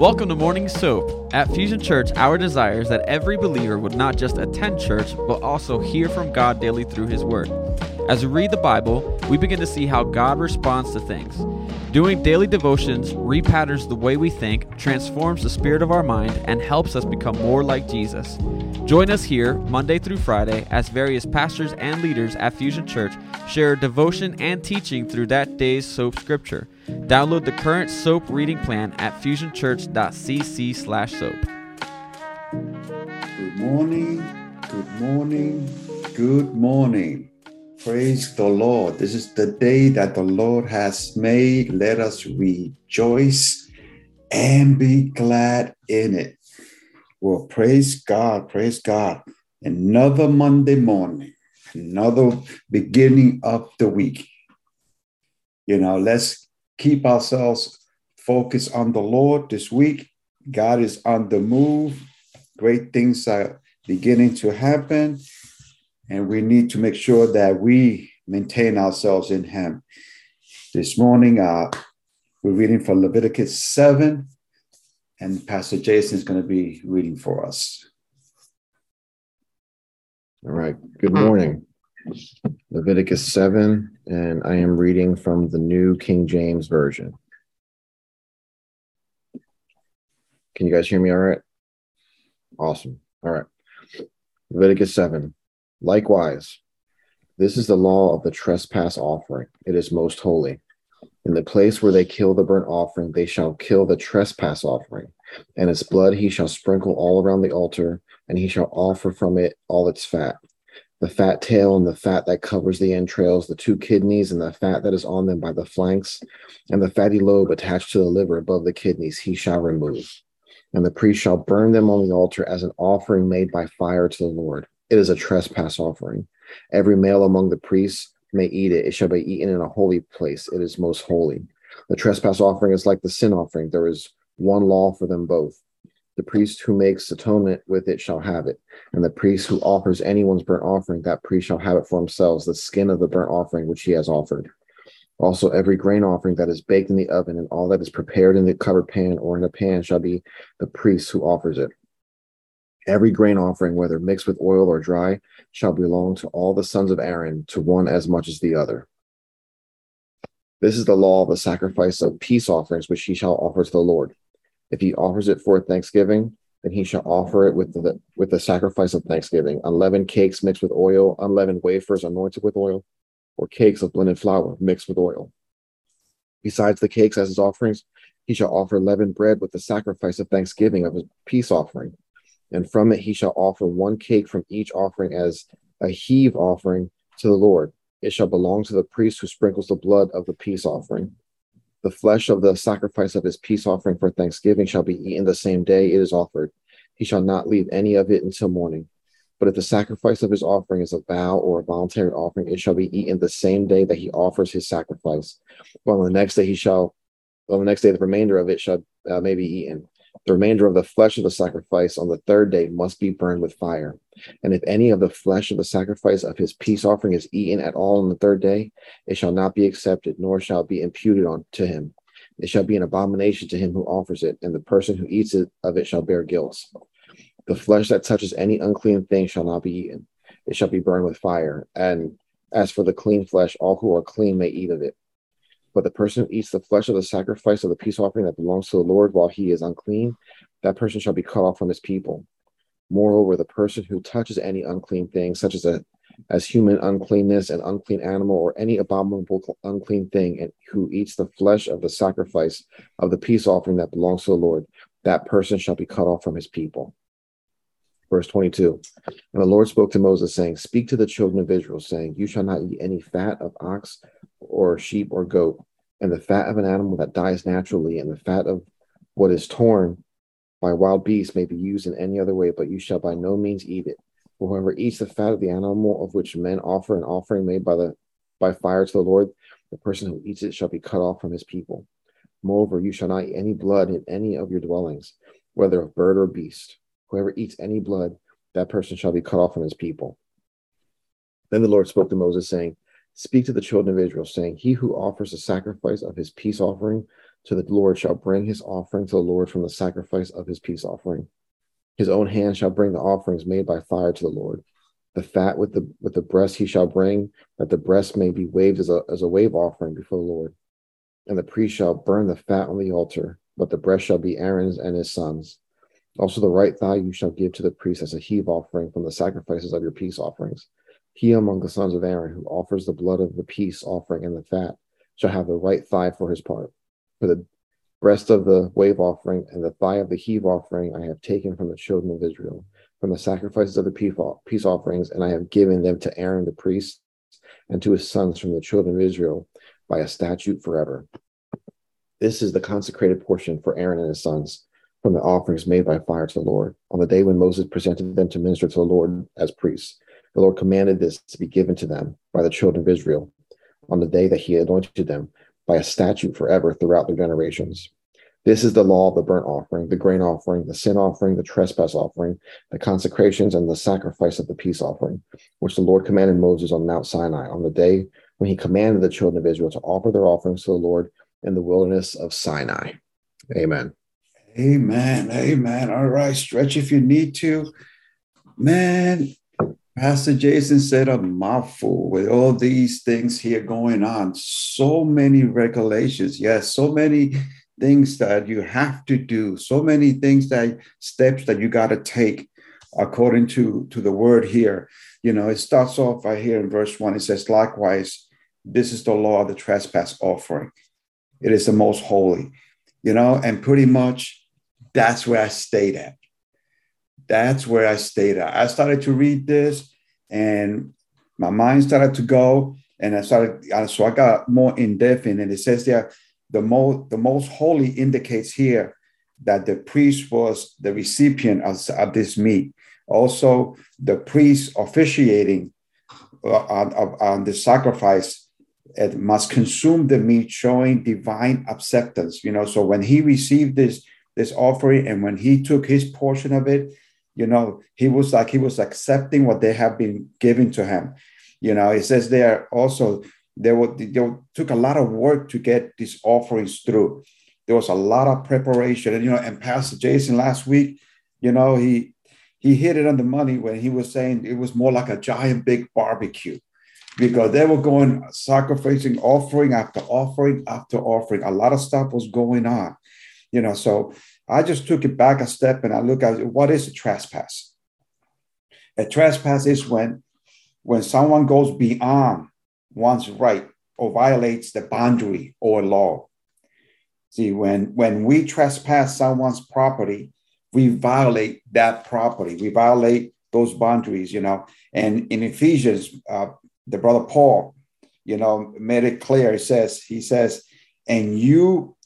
Welcome to Morning Soap. At Fusion Church, our desire is that every believer would not just attend church, but also hear from God daily through His Word. As we read the Bible, we begin to see how God responds to things. Doing daily devotions repatterns the way we think, transforms the spirit of our mind, and helps us become more like Jesus. Join us here Monday through Friday as various pastors and leaders at Fusion Church share devotion and teaching through that day's soap scripture. Download the current soap reading plan at fusionchurch.cc/soap. Good morning, good morning, good morning. Praise the Lord. This is the day that the Lord has made. Let us rejoice and be glad in it. Well, praise God, praise God. Another Monday morning, another beginning of the week. You know, let's keep ourselves focused on the Lord this week. God is on the move. Great things are beginning to happen and we need to make sure that we maintain ourselves in Him. This morning, uh, we're reading from Leviticus 7, and Pastor Jason is going to be reading for us. All right, good hmm. morning. Leviticus 7, and I am reading from the New King James Version. Can you guys hear me all right? Awesome. All right. Leviticus 7. Likewise, this is the law of the trespass offering. It is most holy. In the place where they kill the burnt offering, they shall kill the trespass offering, and its blood he shall sprinkle all around the altar, and he shall offer from it all its fat. The fat tail and the fat that covers the entrails, the two kidneys and the fat that is on them by the flanks, and the fatty lobe attached to the liver above the kidneys, he shall remove. And the priest shall burn them on the altar as an offering made by fire to the Lord. It is a trespass offering. Every male among the priests may eat it. It shall be eaten in a holy place. It is most holy. The trespass offering is like the sin offering. There is one law for them both. The priest who makes atonement with it shall have it, and the priest who offers anyone's burnt offering, that priest shall have it for himself, the skin of the burnt offering which he has offered. Also, every grain offering that is baked in the oven and all that is prepared in the covered pan or in a pan shall be the priest who offers it. Every grain offering, whether mixed with oil or dry, shall belong to all the sons of Aaron, to one as much as the other. This is the law of the sacrifice of peace offerings, which he shall offer to the Lord. If he offers it for thanksgiving, then he shall offer it with the with the sacrifice of thanksgiving, unleavened cakes mixed with oil, unleavened wafers anointed with oil, or cakes of blended flour mixed with oil. Besides the cakes as his offerings, he shall offer leavened bread with the sacrifice of thanksgiving of his peace offering and from it he shall offer one cake from each offering as a heave offering to the Lord. It shall belong to the priest who sprinkles the blood of the peace offering. The flesh of the sacrifice of his peace offering for thanksgiving shall be eaten the same day it is offered. He shall not leave any of it until morning. But if the sacrifice of his offering is a vow or a voluntary offering, it shall be eaten the same day that he offers his sacrifice. Well, the next day he shall, well, the next day the remainder of it shall uh, may be eaten. The remainder of the flesh of the sacrifice on the third day must be burned with fire. And if any of the flesh of the sacrifice of his peace offering is eaten at all on the third day, it shall not be accepted, nor shall be imputed on to him. It shall be an abomination to him who offers it, and the person who eats it of it shall bear guilt. The flesh that touches any unclean thing shall not be eaten. It shall be burned with fire. And as for the clean flesh, all who are clean may eat of it. But the person who eats the flesh of the sacrifice of the peace offering that belongs to the Lord while he is unclean, that person shall be cut off from his people. Moreover, the person who touches any unclean thing, such as a as human uncleanness, an unclean animal, or any abominable unclean thing, and who eats the flesh of the sacrifice of the peace offering that belongs to the Lord, that person shall be cut off from his people. Verse 22 And the Lord spoke to Moses, saying, Speak to the children of Israel, saying, You shall not eat any fat of ox or sheep or goat, and the fat of an animal that dies naturally, and the fat of what is torn by wild beasts may be used in any other way, but you shall by no means eat it. For whoever eats the fat of the animal of which men offer an offering made by the by fire to the Lord, the person who eats it shall be cut off from his people. Moreover, you shall not eat any blood in any of your dwellings, whether of bird or beast. Whoever eats any blood, that person shall be cut off from his people. Then the Lord spoke to Moses, saying, Speak to the children of Israel, saying, He who offers a sacrifice of his peace offering to the Lord shall bring his offering to the Lord from the sacrifice of his peace offering. His own hand shall bring the offerings made by fire to the Lord. The fat with the with the breast he shall bring, that the breast may be waved as a as a wave offering before the Lord. And the priest shall burn the fat on the altar, but the breast shall be Aaron's and his sons. Also the right thigh you shall give to the priest as a heave offering from the sacrifices of your peace offerings. He among the sons of Aaron who offers the blood of the peace offering and the fat shall have the right thigh for his part. For the breast of the wave offering and the thigh of the heave offering I have taken from the children of Israel, from the sacrifices of the peace offerings, and I have given them to Aaron the priest and to his sons from the children of Israel by a statute forever. This is the consecrated portion for Aaron and his sons from the offerings made by fire to the Lord. On the day when Moses presented them to minister to the Lord as priests, the Lord commanded this to be given to them by the children of Israel on the day that he anointed them by a statute forever throughout their generations. This is the law of the burnt offering, the grain offering, the sin offering, the trespass offering, the consecrations, and the sacrifice of the peace offering, which the Lord commanded Moses on Mount Sinai on the day when he commanded the children of Israel to offer their offerings to the Lord in the wilderness of Sinai. Amen. Amen. Amen. All right. Stretch if you need to. Man, Pastor Jason said a mouthful with all these things here going on. So many regulations. Yes, so many things that you have to do, so many things that steps that you got to take according to, to the word here. You know, it starts off right here in verse one. It says, likewise, this is the law of the trespass offering. It is the most holy, you know, and pretty much that's where I stayed at. That's where I stayed at. I started to read this and my mind started to go. And I started, so I got more in depth in it. It says there, the most, the most holy indicates here that the priest was the recipient of, of this meat. Also, the priest officiating uh, on, on the sacrifice it must consume the meat, showing divine acceptance. You know, so when he received this this offering and when he took his portion of it, you know, he was like he was accepting what they have been giving to him. You know, it says there also there were they took a lot of work to get these offerings through. There was a lot of preparation, and you know, and Pastor Jason last week, you know, he he hit it on the money when he was saying it was more like a giant big barbecue because they were going sacrificing offering after offering after offering. A lot of stuff was going on, you know. So I just took it back a step and I look at what is a trespass. A trespass is when when someone goes beyond one's right or violates the boundary or law. See, when when we trespass someone's property, we violate that property. We violate those boundaries, you know. And in Ephesians, uh, the brother Paul, you know, made it clear. He says, he says, and you,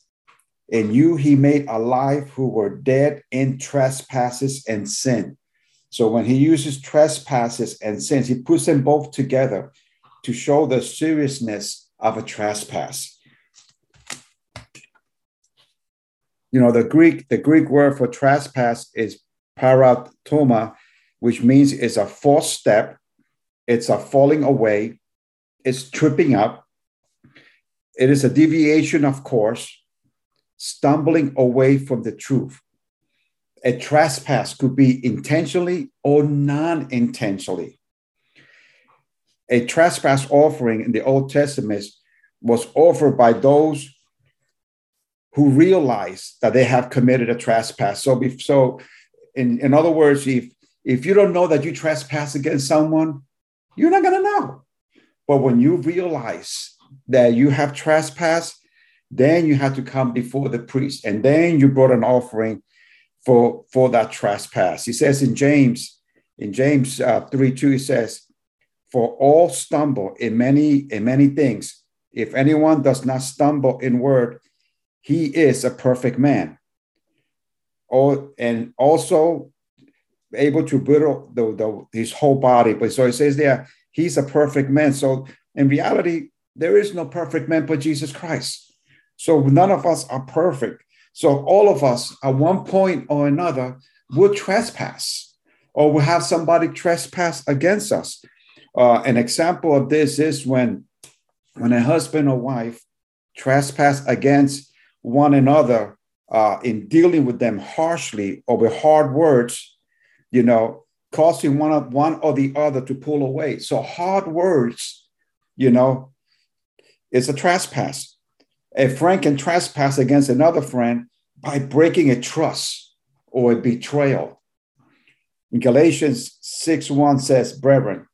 and you he made alive who were dead in trespasses and sin. So when he uses trespasses and sins, he puts them both together to show the seriousness of a trespass. You know, the Greek, the Greek word for trespass is paraptoma, which means it's a false step it's a falling away, it's tripping up, it is a deviation of course, stumbling away from the truth. A trespass could be intentionally or non intentionally. A trespass offering in the Old Testament was offered by those who realize that they have committed a trespass. So, if, so in, in other words, if if you don't know that you trespass against someone, you're not going to know. But when you realize that you have trespassed, then you had to come before the priest, and then you brought an offering for for that trespass. He says in James, in James uh, three two, he says, "For all stumble in many in many things. If anyone does not stumble in word, he is a perfect man. Oh, and also able to build the, the, his whole body. But so it says there, he's a perfect man. So in reality, there is no perfect man but Jesus Christ. So none of us are perfect. So all of us at one point or another will trespass or will have somebody trespass against us. Uh, an example of this is when, when a husband or wife trespass against one another uh, in dealing with them harshly or with hard words, you know, causing one of one or the other to pull away. So hard words, you know, is a trespass. A friend can trespass against another friend by breaking a trust or a betrayal. In Galatians 6 1 says, Brethren,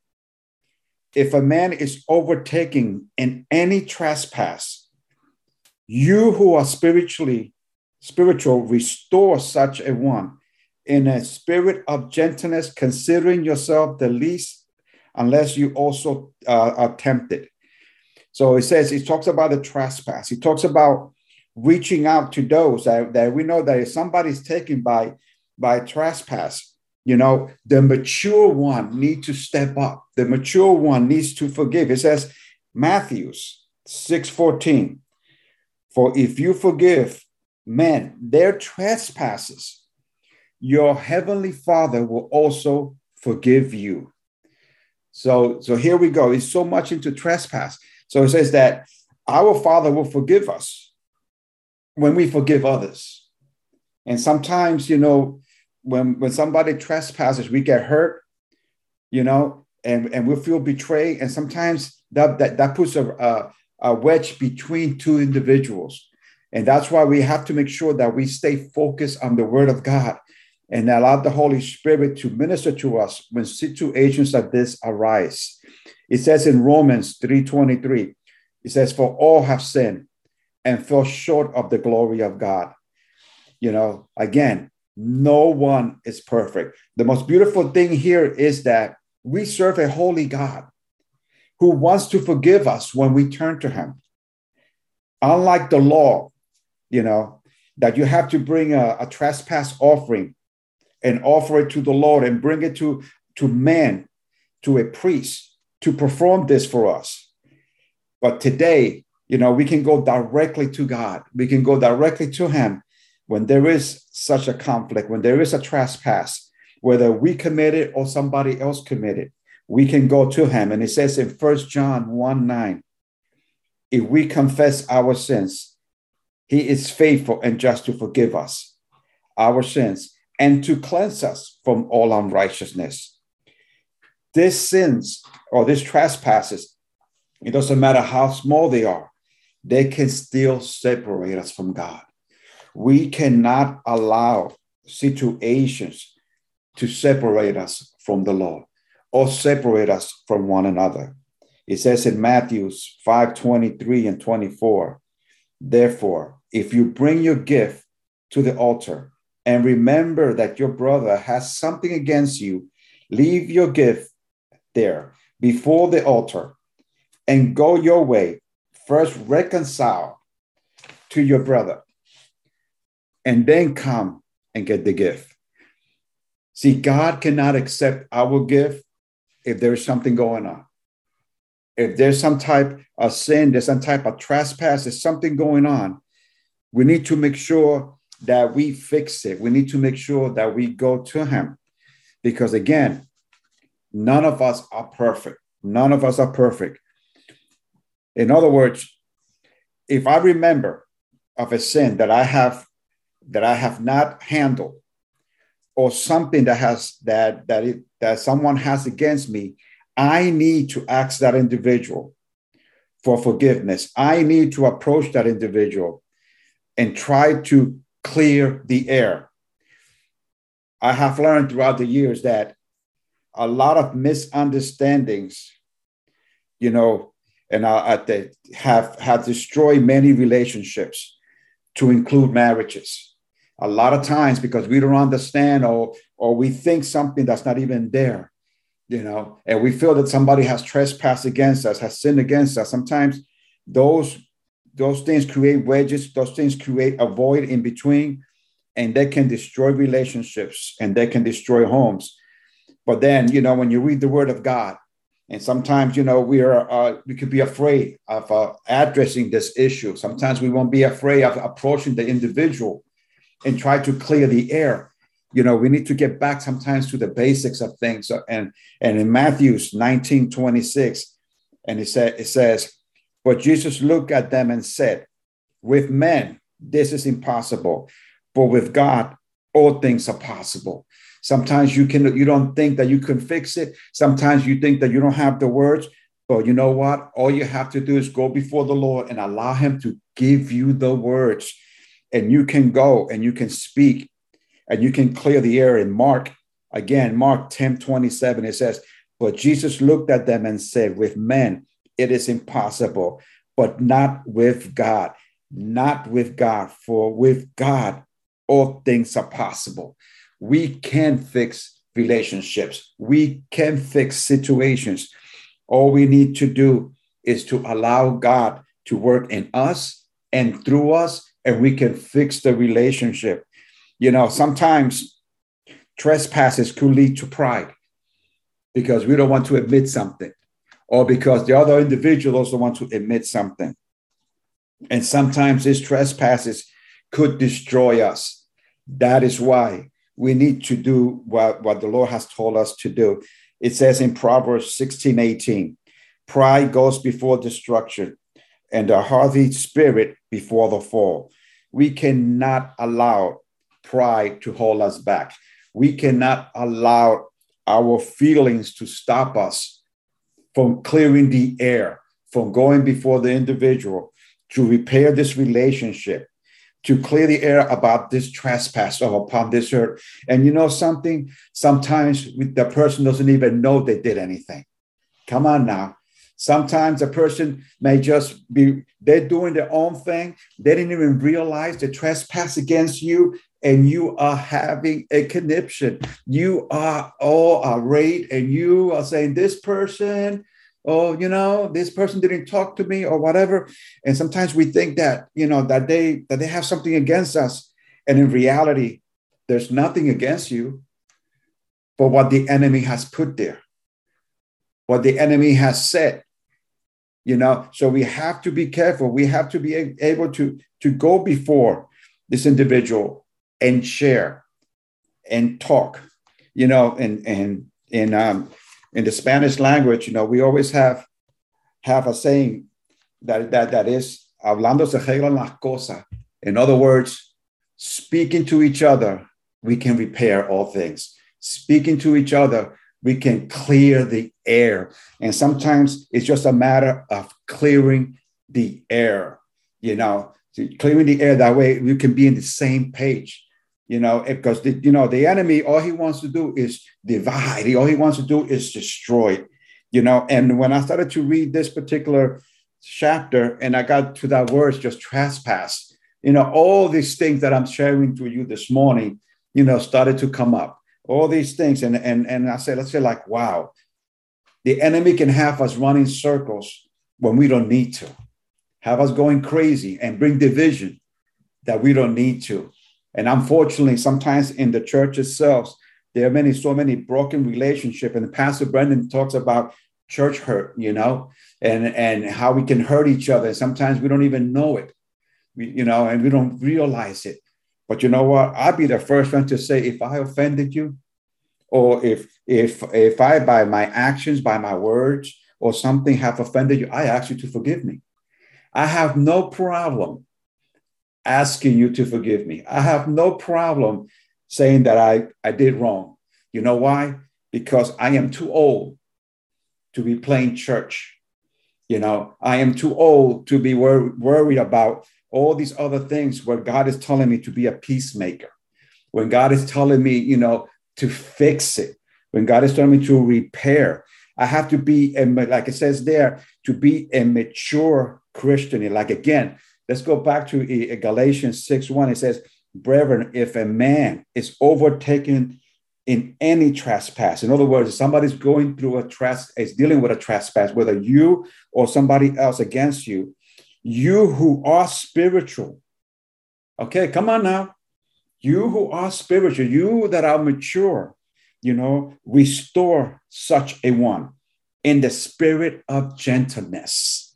if a man is overtaken in any trespass, you who are spiritually spiritual restore such a one in a spirit of gentleness, considering yourself the least, unless you also uh, are tempted. So it says, he talks about the trespass. He talks about reaching out to those that, that we know that if somebody's taken by, by trespass, you know, the mature one needs to step up. The mature one needs to forgive. It says, Matthews 6:14. For if you forgive men their trespasses, your heavenly Father will also forgive you. So, so here we go. It's so much into trespass. So it says that our Father will forgive us when we forgive others. And sometimes, you know, when when somebody trespasses, we get hurt, you know, and and we feel betrayed, and sometimes that that, that puts a, a, a wedge between two individuals, and that's why we have to make sure that we stay focused on the Word of God and allow the Holy Spirit to minister to us when situations like this arise. It says in Romans 3:23, it says, For all have sinned and fell short of the glory of God. You know, again, no one is perfect. The most beautiful thing here is that we serve a holy God who wants to forgive us when we turn to him. Unlike the law, you know, that you have to bring a, a trespass offering and offer it to the Lord and bring it to, to man, to a priest to perform this for us. But today, you know, we can go directly to God. We can go directly to Him when there is such a conflict, when there is a trespass, whether we commit it or somebody else committed, we can go to him. And it says in First John 1 9, if we confess our sins, he is faithful and just to forgive us our sins and to cleanse us from all unrighteousness. These sins or these trespasses, it doesn't matter how small they are, they can still separate us from God we cannot allow situations to separate us from the Lord or separate us from one another. It says in Matthew 5 23 and 24, therefore, if you bring your gift to the altar and remember that your brother has something against you, leave your gift there before the altar and go your way. First, reconcile to your brother and then come and get the gift. See, God cannot accept our gift if there's something going on. If there's some type of sin, there's some type of trespass, there's something going on, we need to make sure that we fix it. We need to make sure that we go to Him. Because again, none of us are perfect. None of us are perfect. In other words, if I remember of a sin that I have that I have not handled or something that has that that it, that someone has against me, I need to ask that individual for forgiveness. I need to approach that individual and try to clear the air. I have learned throughout the years that a lot of misunderstandings, you know, and I, have have destroyed many relationships, to include marriages. A lot of times because we don't understand or or we think something that's not even there you know and we feel that somebody has trespassed against us has sinned against us. Sometimes those those things create wedges those things create a void in between and they can destroy relationships and they can destroy homes but then you know when you read the word of god and sometimes you know we are uh, we could be afraid of uh, addressing this issue sometimes we won't be afraid of approaching the individual and try to clear the air. You know, we need to get back sometimes to the basics of things. And and in Matthew's 19, 26, and it said it says, But Jesus looked at them and said, With men this is impossible. But with God, all things are possible. Sometimes you can you don't think that you can fix it. Sometimes you think that you don't have the words. But you know what? All you have to do is go before the Lord and allow Him to give you the words. And you can go and you can speak and you can clear the air. And Mark, again, Mark 10 27, it says, But Jesus looked at them and said, With men, it is impossible, but not with God. Not with God, for with God, all things are possible. We can fix relationships, we can fix situations. All we need to do is to allow God to work in us and through us, and we can fix the relationship. You know, sometimes trespasses could lead to pride because we don't want to admit something or because the other individual also want to admit something. And sometimes these trespasses could destroy us. That is why we need to do what, what the Lord has told us to do. It says in Proverbs 16 18, pride goes before destruction, and a haughty spirit before the fall. We cannot allow pride to hold us back. We cannot allow our feelings to stop us from clearing the air, from going before the individual to repair this relationship, to clear the air about this trespass upon this earth. And you know something? Sometimes the person doesn't even know they did anything. Come on now. Sometimes a person may just be, they're doing their own thing. They didn't even realize the trespass against you, and you are having a conniption. You are all irate, and you are saying, This person oh you know this person didn't talk to me or whatever. And sometimes we think that you know that they that they have something against us. And in reality there's nothing against you but what the enemy has put there what the enemy has said you know. So we have to be careful. We have to be able to to go before this individual and share and talk you know and and and um in the Spanish language, you know, we always have have a saying that that that is hablando se arreglan las cosas. In other words, speaking to each other, we can repair all things. Speaking to each other, we can clear the air. And sometimes it's just a matter of clearing the air, you know, clearing the air. That way we can be in the same page you know, because the, you know the enemy, all he wants to do is divide. All he wants to do is destroy. You know, and when I started to read this particular chapter, and I got to that words, just trespass. You know, all these things that I'm sharing to you this morning, you know, started to come up. All these things, and and and I said, let's say, like, wow, the enemy can have us running circles when we don't need to, have us going crazy and bring division that we don't need to. And unfortunately, sometimes in the church itself, there are many, so many broken relationship. And Pastor Brendan talks about church hurt, you know, and and how we can hurt each other. Sometimes we don't even know it, we, you know, and we don't realize it. But you know what? I'd be the first one to say if I offended you, or if if if I by my actions, by my words, or something have offended you, I ask you to forgive me. I have no problem asking you to forgive me. I have no problem saying that I, I did wrong. You know why? Because I am too old to be playing church. You know, I am too old to be wor- worried about all these other things where God is telling me to be a peacemaker, when God is telling me, you know, to fix it, when God is telling me to repair. I have to be, like it says there, to be a mature Christian. Like again, Let's go back to uh, Galatians 6 1. It says, Brethren, if a man is overtaken in any trespass, in other words, somebody's going through a trespass, is dealing with a trespass, whether you or somebody else against you, you who are spiritual, okay, come on now. You who are spiritual, you that are mature, you know, restore such a one in the spirit of gentleness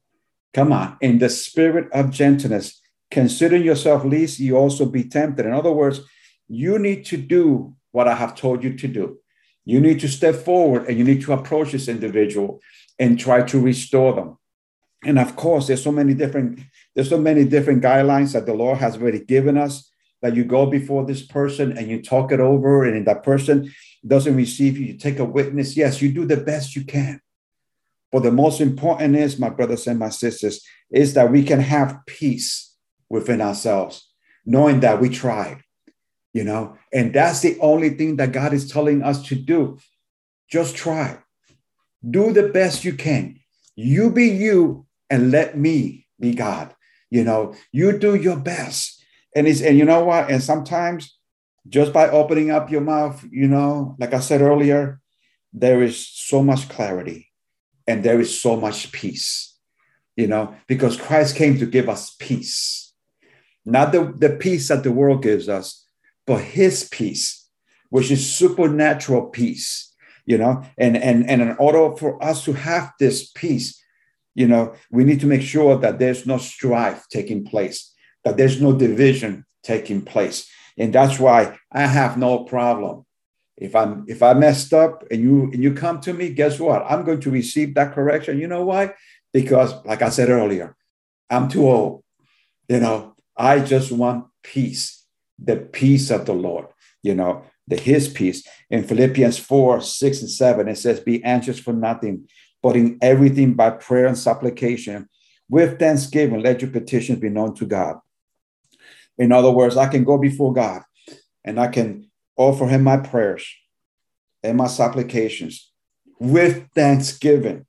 Come on, in the spirit of gentleness, consider yourself least you also be tempted. In other words, you need to do what I have told you to do. You need to step forward and you need to approach this individual and try to restore them. And of course, there's so many different there's so many different guidelines that the Lord has already given us that you go before this person and you talk it over, and if that person doesn't receive you, you take a witness. Yes, you do the best you can. But the most important is, my brothers and my sisters, is that we can have peace within ourselves, knowing that we tried, you know, and that's the only thing that God is telling us to do. Just try. Do the best you can. You be you and let me be God. You know, you do your best. And it's and you know what? And sometimes just by opening up your mouth, you know, like I said earlier, there is so much clarity and there is so much peace, you know, because Christ came to give us peace. Not the, the peace that the world gives us, but his peace, which is supernatural peace, you know, and, and, and in order for us to have this peace, you know, we need to make sure that there's no strife taking place, that there's no division taking place. And that's why I have no problem. If I'm if I messed up and you and you come to me, guess what? I'm going to receive that correction. You know why? Because like I said earlier, I'm too old. You know, I just want peace, the peace of the Lord, you know, the his peace. In Philippians 4, 6, and 7, it says, Be anxious for nothing, but in everything by prayer and supplication, with thanksgiving, let your petitions be known to God. In other words, I can go before God and I can offer him my prayers and my supplications with thanksgiving,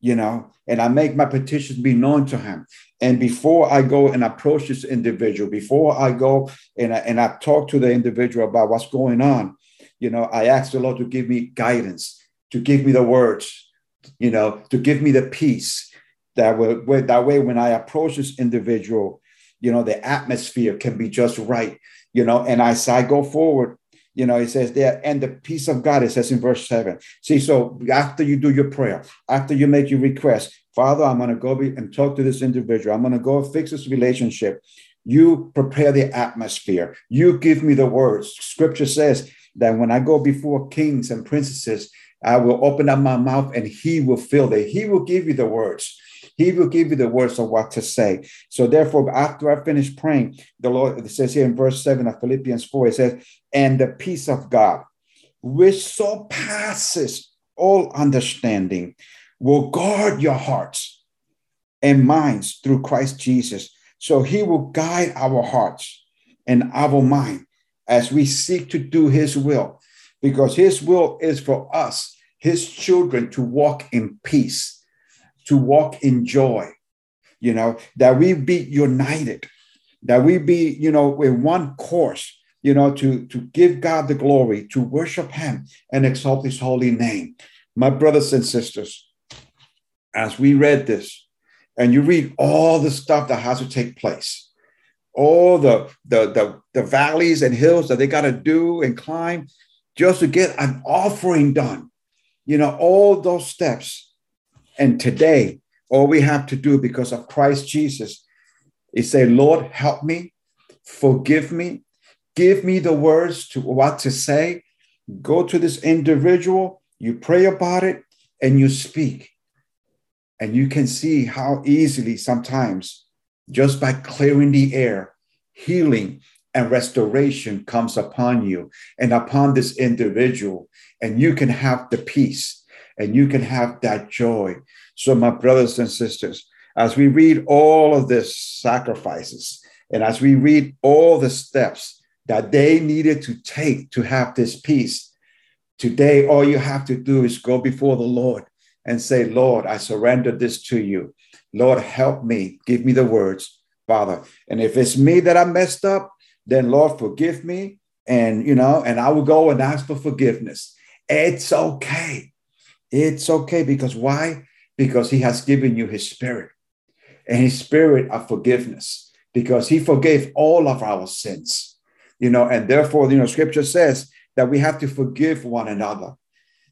you know, and I make my petitions be known to him. And before I go and approach this individual, before I go and I, and I talk to the individual about what's going on, you know, I ask the Lord to give me guidance, to give me the words, you know, to give me the peace that will that way when I approach this individual, you know, the atmosphere can be just right, you know, and as I go forward, you know, it says there, and the peace of God, it says in verse seven. See, so after you do your prayer, after you make your request, Father, I'm going to go and talk to this individual. I'm going to go fix this relationship. You prepare the atmosphere. You give me the words. Scripture says that when I go before kings and princesses, I will open up my mouth and he will fill it. He will give you the words. He will give you the words of what to say. So therefore, after I finish praying, the Lord it says here in verse 7 of Philippians 4, it says, and the peace of God, which surpasses all understanding, will guard your hearts and minds through Christ Jesus. So he will guide our hearts and our mind as we seek to do his will because his will is for us, his children, to walk in peace, to walk in joy, you know, that we be united, that we be, you know, in one course, you know, to, to give God the glory, to worship him and exalt his holy name. My brothers and sisters, as we read this, and you read all the stuff that has to take place, all the, the, the, the valleys and hills that they got to do and climb, just to get an offering done. You know, all those steps. And today, all we have to do because of Christ Jesus is say, Lord, help me, forgive me, give me the words to what to say. Go to this individual, you pray about it, and you speak. And you can see how easily sometimes, just by clearing the air, healing and restoration comes upon you and upon this individual, and you can have the peace and you can have that joy. So, my brothers and sisters, as we read all of this sacrifices and as we read all the steps that they needed to take to have this peace, today all you have to do is go before the Lord and say, Lord, I surrender this to you. Lord, help me. Give me the words, Father. And if it's me that I messed up, then Lord, forgive me. And, you know, and I will go and ask for forgiveness. It's okay. It's okay because why? Because he has given you his spirit and his spirit of forgiveness because he forgave all of our sins, you know, and therefore, you know, scripture says that we have to forgive one another.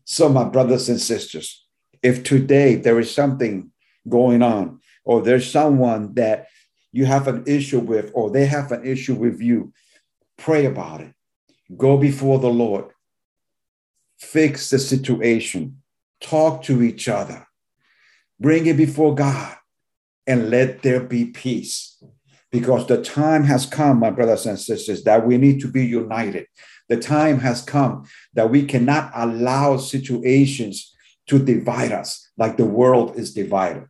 So, my brothers and sisters, if today there is something going on or there's someone that you have an issue with or they have an issue with you, pray about it. Go before the Lord. Fix the situation. Talk to each other. Bring it before God. and let there be peace. Because the time has come, my brothers and sisters, that we need to be united. The time has come that we cannot allow situations to divide us like the world is divided.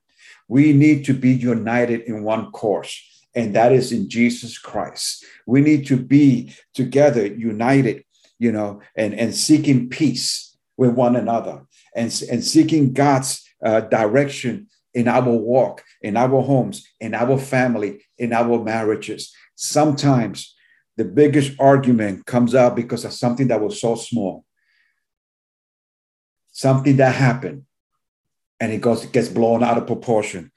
We need to be united in one course, and that is in Jesus Christ. We need to be together, united, you know, and, and seeking peace with one another and, and seeking God's uh, direction in our walk, in our homes, in our family, in our marriages. Sometimes the biggest argument comes out because of something that was so small, something that happened, and it goes gets blown out of proportion.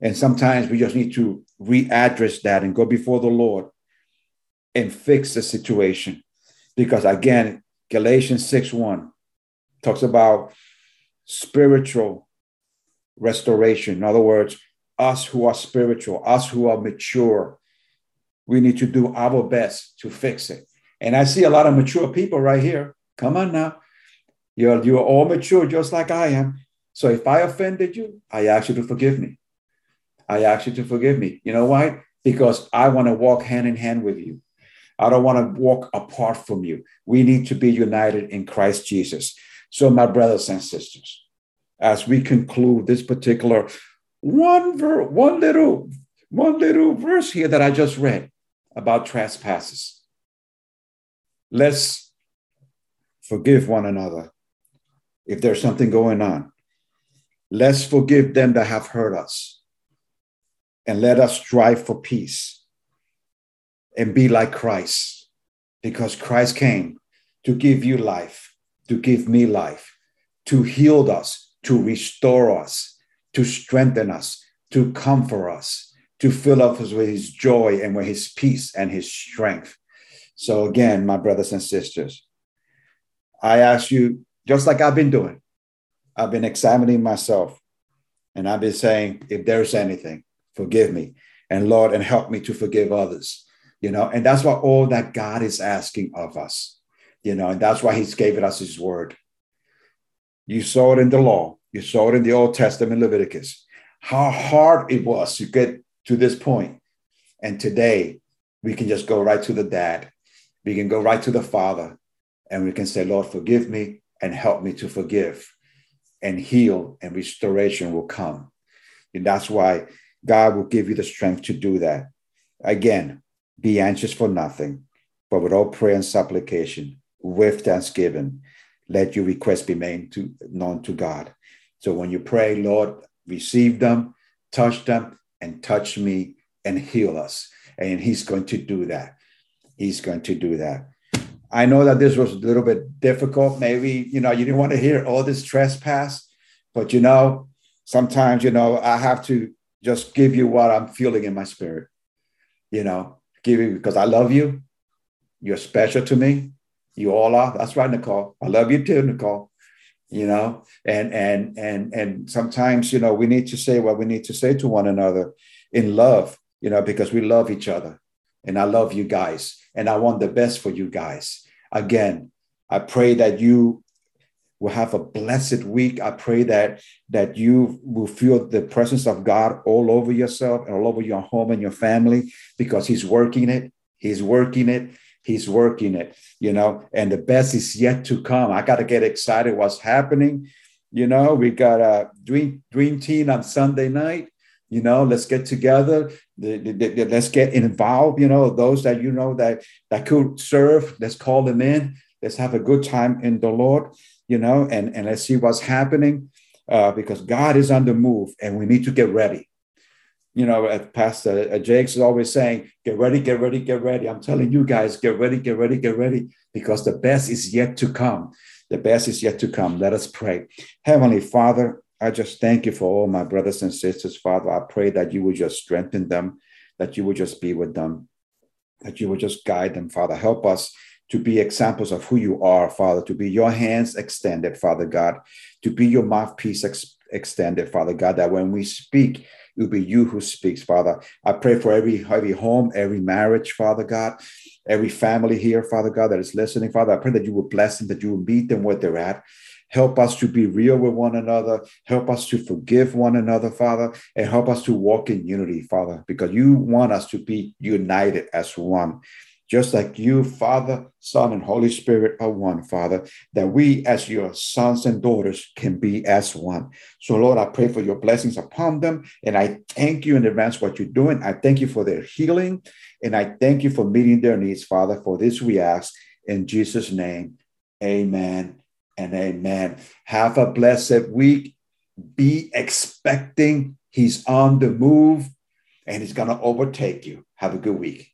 And sometimes we just need to readdress that and go before the Lord and fix the situation. Because again, Galatians 6 1 talks about spiritual restoration. In other words, us who are spiritual, us who are mature, we need to do our best to fix it. And I see a lot of mature people right here. Come on now. You're, you're all mature just like I am. So if I offended you, I ask you to forgive me. I ask you to forgive me. You know why? Because I want to walk hand in hand with you. I don't want to walk apart from you. We need to be united in Christ Jesus. So, my brothers and sisters, as we conclude this particular one ver- one little one little verse here that I just read, about trespasses. Let's forgive one another if there's something going on. Let's forgive them that have hurt us. And let us strive for peace and be like Christ, because Christ came to give you life, to give me life, to heal us, to restore us, to strengthen us, to comfort us, to fill us with his joy and with his peace and his strength. So, again, my brothers and sisters, I ask you, just like I've been doing, I've been examining myself and I've been saying, if there's anything, forgive me. And Lord, and help me to forgive others. You know, and that's what all that God is asking of us. You know, and that's why He's given us His word. You saw it in the law, you saw it in the Old Testament, Leviticus, how hard it was to get to this point. And today, we can just go right to the dad. We can go right to the father and we can say, Lord, forgive me and help me to forgive and heal and restoration will come. And that's why God will give you the strength to do that. Again, be anxious for nothing, but with all prayer and supplication, with thanksgiving, let your requests be made to, known to God. So when you pray, Lord, receive them, touch them, and touch me and heal us. And he's going to do that. He's going to do that. I know that this was a little bit difficult. Maybe, you know, you didn't want to hear all this trespass, but you know, sometimes, you know, I have to just give you what I'm feeling in my spirit, you know, give you because I love you. You're special to me. You all are. That's right, Nicole. I love you too, Nicole you know and and and and sometimes you know we need to say what we need to say to one another in love you know because we love each other and i love you guys and i want the best for you guys. Again i pray that you will have a blessed week. I pray that that you will feel the presence of god all over yourself and all over your home and your family because he's working it. He's working it. He's working it you know and the best is yet to come. I got to get excited what's happening. You know we got a dream dream team on sunday night you know let's get together the, the, the, let's get involved you know those that you know that that could serve let's call them in let's have a good time in the lord you know and and let's see what's happening uh, because god is on the move and we need to get ready you know, Pastor uh, Jakes is always saying, get ready, get ready, get ready. I'm telling you guys, get ready, get ready, get ready, because the best is yet to come. The best is yet to come. Let us pray. Heavenly Father, I just thank you for all my brothers and sisters, Father. I pray that you would just strengthen them, that you would just be with them, that you would just guide them, Father. Help us to be examples of who you are, Father, to be your hands extended, Father God, to be your mouthpiece ex- extended, Father God, that when we speak, it will be you who speaks, Father. I pray for every every home, every marriage, Father God, every family here, Father God, that is listening, Father. I pray that you will bless them, that you will meet them where they're at. Help us to be real with one another. Help us to forgive one another, Father, and help us to walk in unity, Father, because you want us to be united as one just like you, Father, Son, and Holy Spirit are one, Father, that we as your sons and daughters can be as one. So, Lord, I pray for your blessings upon them. And I thank you in advance what you're doing. I thank you for their healing. And I thank you for meeting their needs, Father. For this we ask in Jesus' name. Amen and amen. Have a blessed week. Be expecting. He's on the move and he's going to overtake you. Have a good week.